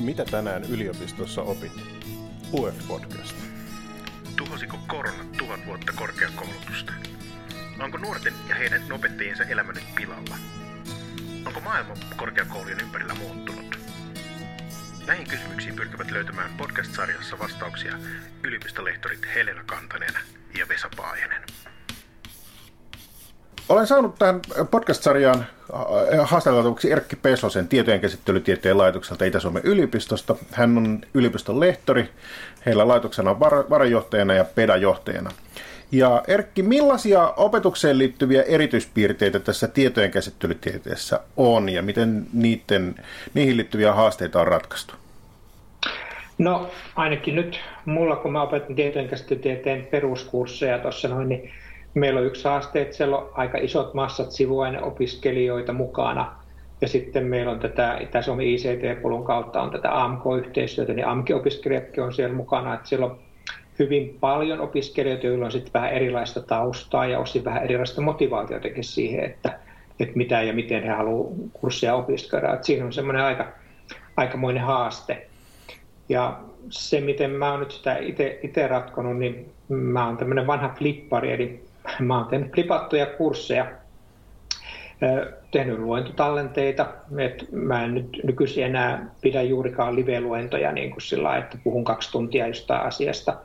Mitä tänään yliopistossa opit? UF-podcast. Tuhosiko korona tuhat vuotta korkeakoulutusta? Onko nuorten ja heidän opettajiensa elämä nyt pilalla? Onko maailma korkeakoulujen ympärillä muuttunut? Näihin kysymyksiin pyrkivät löytämään podcast-sarjassa vastauksia yliopistolehtorit Helena Kantanen ja Vesa Paajanen. Olen saanut tähän podcast-sarjaan haastateltavaksi Erkki Pesosen tietojen käsittelytieteen laitokselta Itä-Suomen yliopistosta. Hän on yliopiston lehtori, heillä laitoksena var- varajohtajana ja pedajohtajana. Ja Erkki, millaisia opetukseen liittyviä erityispiirteitä tässä tietojen käsittelytieteessä on ja miten niiden, niihin liittyviä haasteita on ratkaistu? No ainakin nyt mulla, kun mä opetan tietojen käsittelytieteen peruskursseja tuossa noin, niin meillä on yksi haaste, että siellä on aika isot massat sivuaineopiskelijoita mukana. Ja sitten meillä on tätä Itä-Suomen ICT-polun kautta on tätä AMK-yhteistyötä, niin AMK-opiskelijatkin on siellä mukana. Että siellä on hyvin paljon opiskelijoita, joilla on sitten vähän erilaista taustaa ja osin vähän erilaista motivaatiotakin siihen, että, että mitä ja miten he haluavat kurssia opiskella. Että siinä on semmoinen aika, aikamoinen haaste. Ja se, miten mä oon nyt sitä itse ratkonut, niin mä oon tämmöinen vanha flippari, eli mä oon tehnyt flipattuja kursseja, tehnyt luentotallenteita. Et mä en nyt nykyisin enää pidä juurikaan live-luentoja niin kuin sillä että puhun kaksi tuntia jostain asiasta,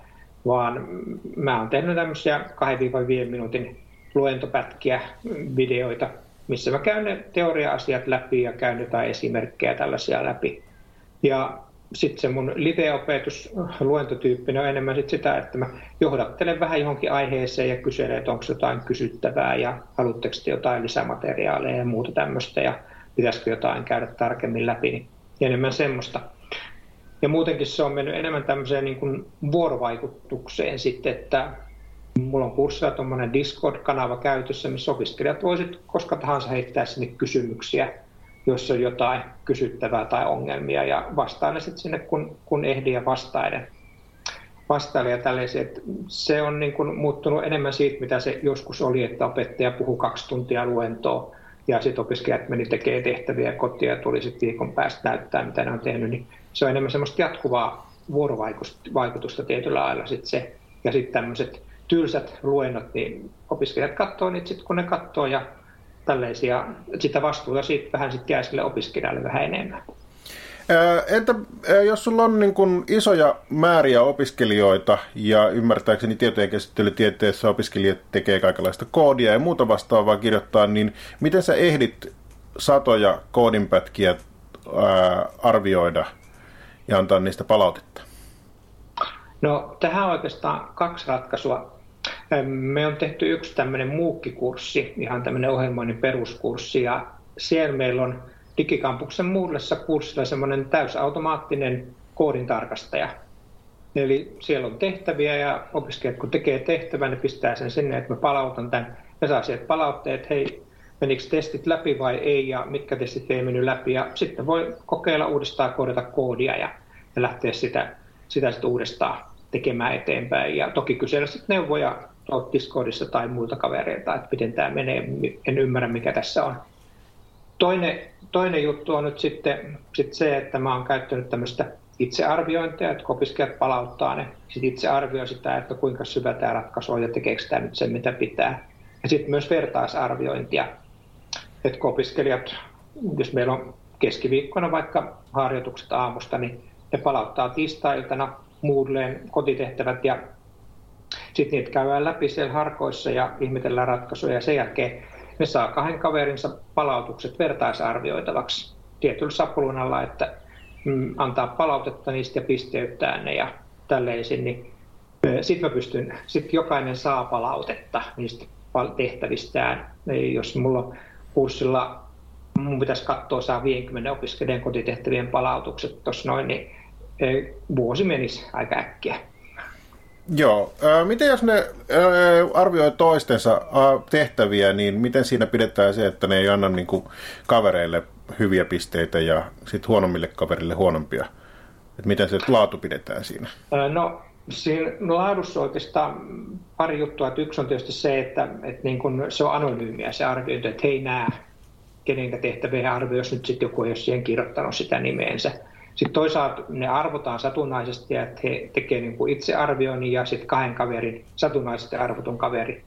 vaan mä oon tehnyt tämmöisiä 2-5 minuutin luentopätkiä, videoita, missä mä käyn ne teoria-asiat läpi ja käyn jotain esimerkkejä tällaisia läpi. Ja sitten se mun live-opetus luentotyyppinen on enemmän sit sitä, että mä johdattelen vähän johonkin aiheeseen ja kyselen, että onko jotain kysyttävää ja haluatteko te jotain lisämateriaaleja ja muuta tämmöistä ja pitäisikö jotain käydä tarkemmin läpi, niin enemmän semmoista. Ja muutenkin se on mennyt enemmän tämmöiseen niin kuin vuorovaikutukseen sitten, että mulla on kurssilla tuommoinen Discord-kanava käytössä, missä opiskelijat voisit koska tahansa heittää sinne kysymyksiä jos on jotain kysyttävää tai ongelmia ja vastaan sitten sinne, kun, kun ehdin ja vastaiden. Vastaili ja tällaisia. Että se on niin kuin muuttunut enemmän siitä, mitä se joskus oli, että opettaja puhui kaksi tuntia luentoa ja sitten opiskelijat meni tekemään tehtäviä kotia ja tuli sitten viikon päästä näyttää, mitä ne on tehnyt. Niin se on enemmän semmoista jatkuvaa vuorovaikutusta tietyllä lailla sit se. Ja sitten tämmöiset tylsät luennot, niin opiskelijat katsoo niitä sitten, kun ne katsoo ja tällaisia, sitä vastuuta siitä vähän sitten jää sille opiskelijalle vähän enemmän. Entä jos sulla on niin kuin isoja määriä opiskelijoita ja ymmärtääkseni tietojen käsittelytieteessä opiskelijat tekee kaikenlaista koodia ja muuta vastaavaa kirjoittaa, niin miten sä ehdit satoja koodinpätkiä ää, arvioida ja antaa niistä palautetta? No tähän on oikeastaan kaksi ratkaisua. Me on tehty yksi tämmöinen muukkikurssi, ihan tämmöinen ohjelmoinnin peruskurssi, ja siellä meillä on Digikampuksen Moodlessa kurssilla semmoinen täysautomaattinen koodintarkastaja. Eli siellä on tehtäviä ja opiskelijat kun tekee tehtävän, ne pistää sen sinne, että mä palautan tämän ja saa sieltä palautteet, hei, menikö testit läpi vai ei ja mitkä testit ei mennyt läpi ja sitten voi kokeilla uudestaan koodata koodia ja, ja lähteä sitä, sitä sitten uudestaan tekemään eteenpäin. Ja toki kysellä sitten neuvoja Discordissa tai muilta kavereilta, että miten tämä menee, en ymmärrä mikä tässä on. Toinen, toinen juttu on nyt sitten sit se, että mä oon käyttänyt tämmöistä itsearviointia, että opiskelijat palauttaa ne, sitten itse arvioi sitä, että kuinka syvä tämä ratkaisu on ja tekeekö tämä nyt sen, mitä pitää. Ja sitten myös vertaisarviointia, että kun opiskelijat, jos meillä on keskiviikkona vaikka harjoitukset aamusta, niin ne palauttaa tiistailtana Moodleen kotitehtävät ja sitten niitä käydään läpi siellä harkoissa ja ihmetellään ratkaisuja ja sen jälkeen ne saa kahden kaverinsa palautukset vertaisarvioitavaksi tietyllä sapulunalla, että mm, antaa palautetta niistä ja pisteyttää ne ja tälleisin, niin sitten pystyn, sitten jokainen saa palautetta niistä tehtävistään. Jos mulla kurssilla mun pitäisi katsoa saa 50 opiskelijan kotitehtävien palautukset tuossa noin, niin vuosi menisi aika äkkiä. Joo. Miten jos ne arvioi toistensa tehtäviä, niin miten siinä pidetään se, että ne ei anna niin kuin kavereille hyviä pisteitä ja sitten huonommille kaverille huonompia? Et miten se laatu pidetään siinä? No siinä laadussa oikeastaan pari juttua. Että yksi on tietysti se, että, että niin kun se on anonyymiä se arviointi, että hei nää, kenenkä tehtäviä arvioi, jos nyt sitten joku ei ole siihen kirjoittanut sitä nimeensä Sitten toisaalta ne arvotaan satunnaisesti, että he tekevät niin kuin itsearvioinnin ja sitten kahden kaverin satunnaisesti arvotun kaveri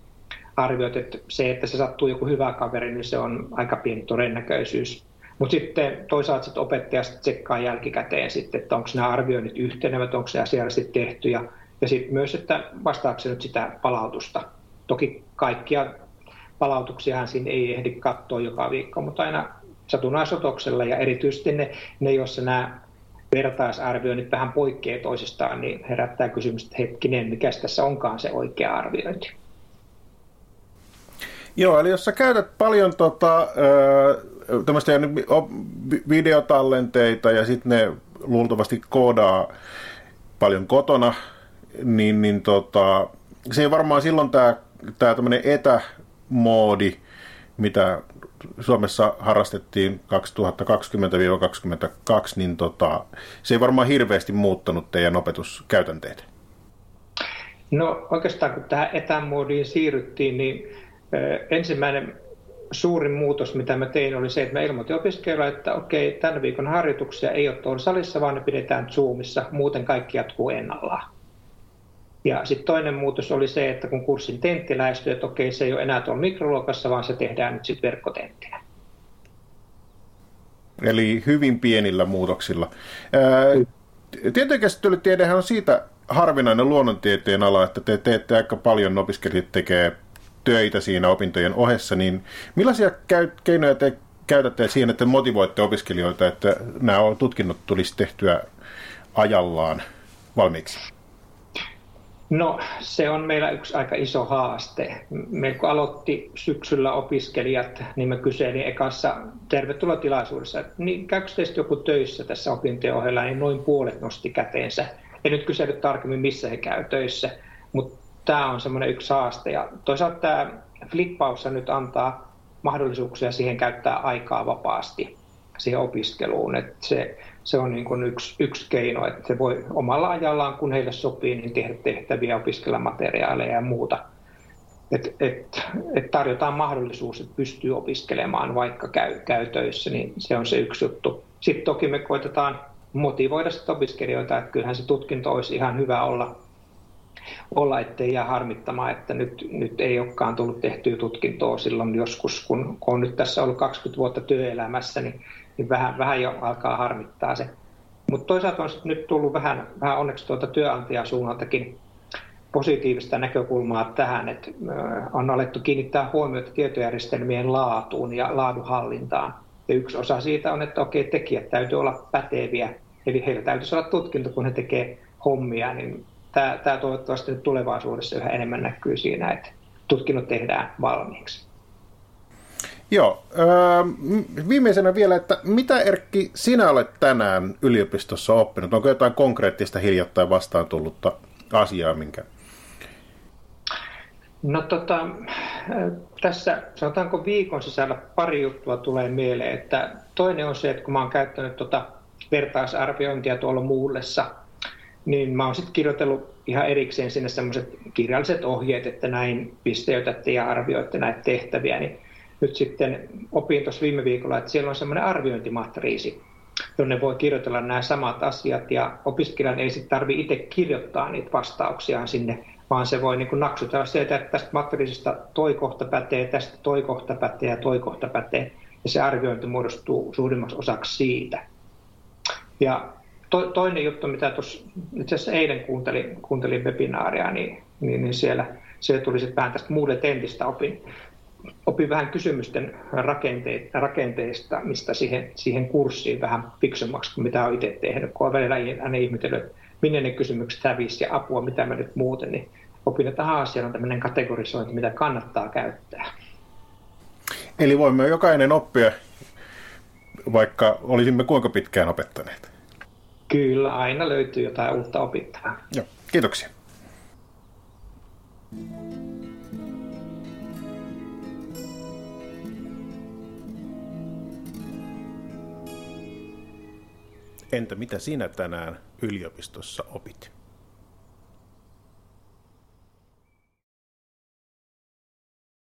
arvioit, että se, että se sattuu joku hyvä kaveri, niin se on aika pieni todennäköisyys. Mutta sitten toisaalta sit opettaja sit tsekkaa jälkikäteen, sitten, että onko nämä arvioinnit yhtenevät, onko se asiallisesti tehty ja, ja sitten myös, että vastaako se nyt sitä palautusta. Toki kaikkia palautuksiahan siinä ei ehdi katsoa joka viikko, mutta aina satunnaisotoksella ja erityisesti ne, ne joissa nämä vertaisarvioinnit vähän poikkeaa toisistaan, niin herättää kysymys, että hetkinen, mikä tässä onkaan se oikea arviointi. Joo, eli jos sä käytät paljon tota, tämmöistä videotallenteita ja sitten ne luultavasti koodaa paljon kotona, niin, niin tota, se ei varmaan silloin tämä tää tämmöinen etämoodi, mitä Suomessa harrastettiin 2020-2022, niin tota, se ei varmaan hirveästi muuttanut teidän opetuskäytänteitä. No oikeastaan kun tähän etämoodiin siirryttiin, niin ensimmäinen suurin muutos, mitä mä tein, oli se, että mä ilmoitin opiskelijoille, että okei, tämän viikon harjoituksia ei ole tuolla salissa, vaan ne pidetään Zoomissa, muuten kaikki jatkuu ennallaan. Ja sitten toinen muutos oli se, että kun kurssin tentti lähestyi, että okei, se ei ole enää tuolla mikroluokassa, vaan se tehdään nyt sitten verkkotenttinä. Eli hyvin pienillä muutoksilla. Tietojenkäsittelytiedehän on siitä harvinainen luonnontieteen ala, että te teette aika paljon, opiskelijat tekee töitä siinä opintojen ohessa, niin millaisia keinoja te käytätte siihen, että motivoitte opiskelijoita, että nämä tutkinnot tulisi tehtyä ajallaan valmiiksi? No se on meillä yksi aika iso haaste. Me kun aloitti syksyllä opiskelijat, niin mä kyselin ekassa tervetuloa tilaisuudessa, että niin käykö teistä joku töissä tässä opintojen ohella, niin noin puolet nosti käteensä. En nyt kysellyt tarkemmin, missä he käy töissä, mutta tämä on semmoinen yksi haaste. Ja toisaalta tämä flippaus nyt antaa mahdollisuuksia siihen käyttää aikaa vapaasti siihen opiskeluun. Että se, se on niin kuin yksi, yksi keino, että se voi omalla ajallaan, kun heille sopii, niin tehdä tehtäviä, opiskella materiaaleja ja muuta. Et, et, et tarjotaan mahdollisuus, että pystyy opiskelemaan, vaikka käy, käy töissä, niin se on se yksi juttu. Sitten toki me koitetaan motivoida sitä opiskelijoita, että kyllähän se tutkinto olisi ihan hyvä olla olla, ettei jää harmittamaan, että nyt, nyt ei olekaan tullut tehtyä tutkintoa silloin joskus, kun, kun on nyt tässä ollut 20 vuotta työelämässä, niin, niin vähän, vähän jo alkaa harmittaa se. Mutta toisaalta on nyt tullut vähän, vähän onneksi tuolta työnantajasuunnaltakin positiivista näkökulmaa tähän, että on alettu kiinnittää huomiota tietojärjestelmien laatuun ja laadunhallintaan. Ja yksi osa siitä on, että okei, tekijät täytyy olla päteviä, eli heillä täytyisi olla tutkinto, kun he tekevät hommia, niin tämä, tämä toivottavasti nyt tulevaisuudessa yhä enemmän näkyy siinä, että tutkinnot tehdään valmiiksi. Joo. Öö, viimeisenä vielä, että mitä Erkki sinä olet tänään yliopistossa oppinut? Onko jotain konkreettista hiljattain vastaan tullutta asiaa, minkä? No tota, tässä sanotaanko viikon sisällä pari juttua tulee mieleen. Että toinen on se, että kun mä oon käyttänyt tota vertaisarviointia tuolla muullessa – niin mä oon sitten kirjoitellut ihan erikseen sinne semmoiset kirjalliset ohjeet, että näin pisteytätte ja arvioitte näitä tehtäviä, niin nyt sitten opin tuossa viime viikolla, että siellä on semmoinen arviointimatriisi, jonne voi kirjoitella nämä samat asiat ja opiskelijan ei sitten tarvitse itse kirjoittaa niitä vastauksiaan sinne, vaan se voi niin naksutella sieltä, että tästä matriisista toi kohta pätee, tästä toi kohta pätee ja toi kohta pätee. Ja se arviointi muodostuu suurimmaksi osaksi siitä. Ja to, toinen juttu, mitä tuossa itse asiassa eilen kuuntelin, kuuntelin webinaaria, niin, niin, niin siellä, siellä tuli sitten vähän tästä muulle tentistä opin, opin vähän kysymysten rakente, rakenteista, mistä siihen, siihen kurssiin vähän fiksummaksi kuin mitä olen itse tehnyt, kun olen välillä aina ihmetellyt, minne ne kysymykset hävisi ja apua, mitä mä nyt muuten, niin opin, että aha, siellä on tämmöinen kategorisointi, mitä kannattaa käyttää. Eli voimme jokainen oppia, vaikka olisimme kuinka pitkään opettaneet. Kyllä, aina löytyy jotain uutta opittavaa. Joo, kiitoksia. Entä mitä sinä tänään yliopistossa opit?